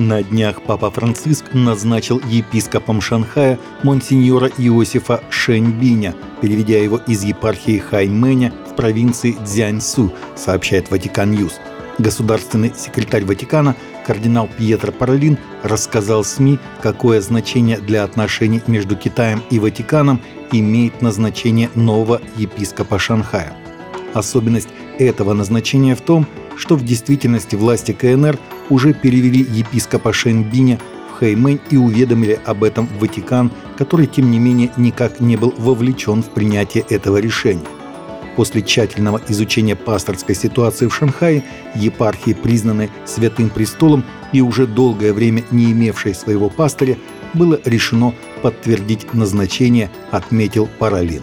На днях Папа Франциск назначил епископом Шанхая монсеньора Иосифа Шэньбиня, переведя его из епархии Хайменя в провинции Цзянсу, сообщает Vatican News. Государственный секретарь Ватикана кардинал Пьетро Паролин рассказал СМИ, какое значение для отношений между Китаем и Ватиканом имеет назначение нового епископа Шанхая. Особенность этого назначения в том, что в действительности власти КНР уже перевели епископа Шенбиня в Хэймэнь и уведомили об этом Ватикан, который, тем не менее, никак не был вовлечен в принятие этого решения. После тщательного изучения пасторской ситуации в Шанхае, епархии, признанной Святым Престолом и уже долгое время не имевшей своего пастыря, было решено подтвердить назначение, отметил Паралин.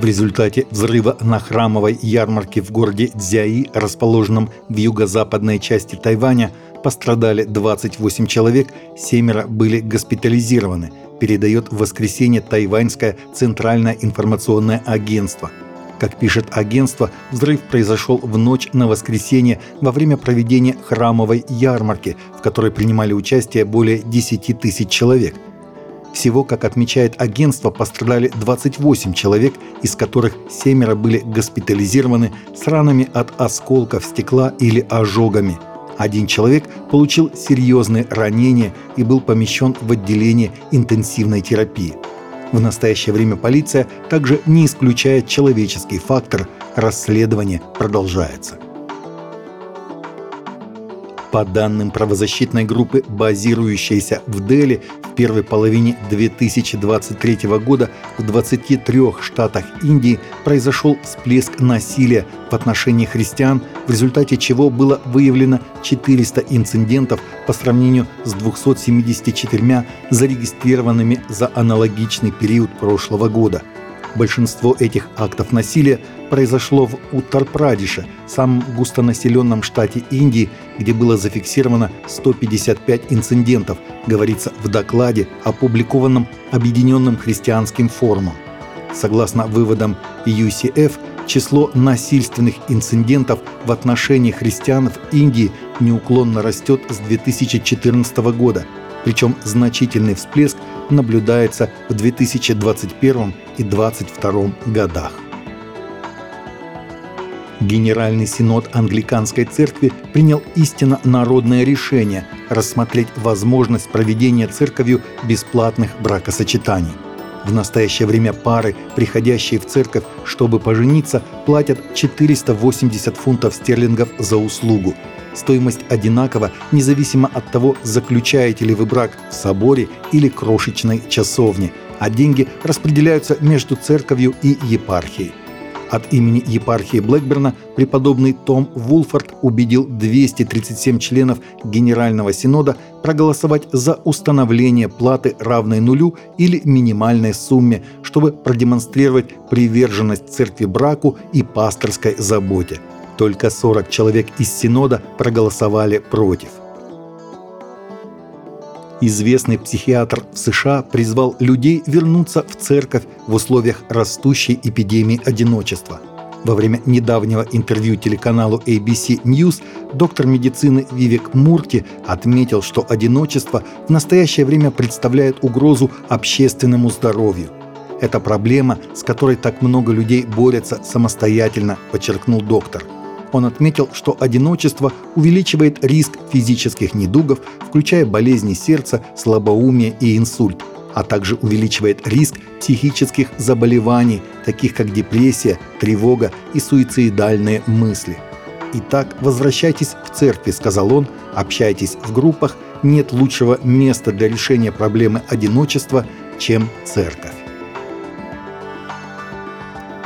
В результате взрыва на храмовой ярмарке в городе Цзяи, расположенном в юго-западной части Тайваня, пострадали 28 человек, семеро были госпитализированы, передает в воскресенье Тайваньское центральное информационное агентство. Как пишет агентство, взрыв произошел в ночь на воскресенье во время проведения храмовой ярмарки, в которой принимали участие более 10 тысяч человек – всего, как отмечает агентство, пострадали 28 человек, из которых семеро были госпитализированы с ранами от осколков стекла или ожогами. Один человек получил серьезные ранения и был помещен в отделение интенсивной терапии. В настоящее время полиция также не исключает человеческий фактор. Расследование продолжается. По данным правозащитной группы, базирующейся в Дели, в первой половине 2023 года в 23 штатах Индии произошел всплеск насилия в отношении христиан, в результате чего было выявлено 400 инцидентов по сравнению с 274 зарегистрированными за аналогичный период прошлого года – Большинство этих актов насилия произошло в Уттар-Прадише, самом густонаселенном штате Индии, где было зафиксировано 155 инцидентов, говорится в докладе, опубликованном Объединенным христианским форумом. Согласно выводам UCF, число насильственных инцидентов в отношении христиан в Индии неуклонно растет с 2014 года, причем значительный всплеск наблюдается в 2021 и 2022 годах. Генеральный синод Англиканской церкви принял истинно народное решение рассмотреть возможность проведения церковью бесплатных бракосочетаний. В настоящее время пары, приходящие в церковь, чтобы пожениться, платят 480 фунтов стерлингов за услугу – Стоимость одинакова, независимо от того, заключаете ли вы брак в соборе или крошечной часовне, а деньги распределяются между церковью и епархией. От имени епархии Блэкберна преподобный Том Вулфорд убедил 237 членов Генерального Синода проголосовать за установление платы, равной нулю или минимальной сумме, чтобы продемонстрировать приверженность церкви браку и пасторской заботе – только 40 человек из Синода проголосовали против. Известный психиатр в США призвал людей вернуться в церковь в условиях растущей эпидемии одиночества. Во время недавнего интервью телеканалу ABC News доктор медицины Вивек Мурти отметил, что одиночество в настоящее время представляет угрозу общественному здоровью. Это проблема, с которой так много людей борются самостоятельно, подчеркнул доктор – он отметил, что одиночество увеличивает риск физических недугов, включая болезни сердца, слабоумие и инсульт, а также увеличивает риск психических заболеваний, таких как депрессия, тревога и суицидальные мысли. «Итак, возвращайтесь в церкви», — сказал он, — «общайтесь в группах, нет лучшего места для решения проблемы одиночества, чем церковь».